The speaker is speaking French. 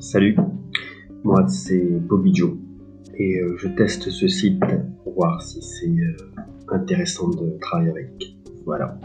Salut, moi c'est Bobby Joe et euh, je teste ce site pour voir si c'est euh, intéressant de travailler avec. Voilà.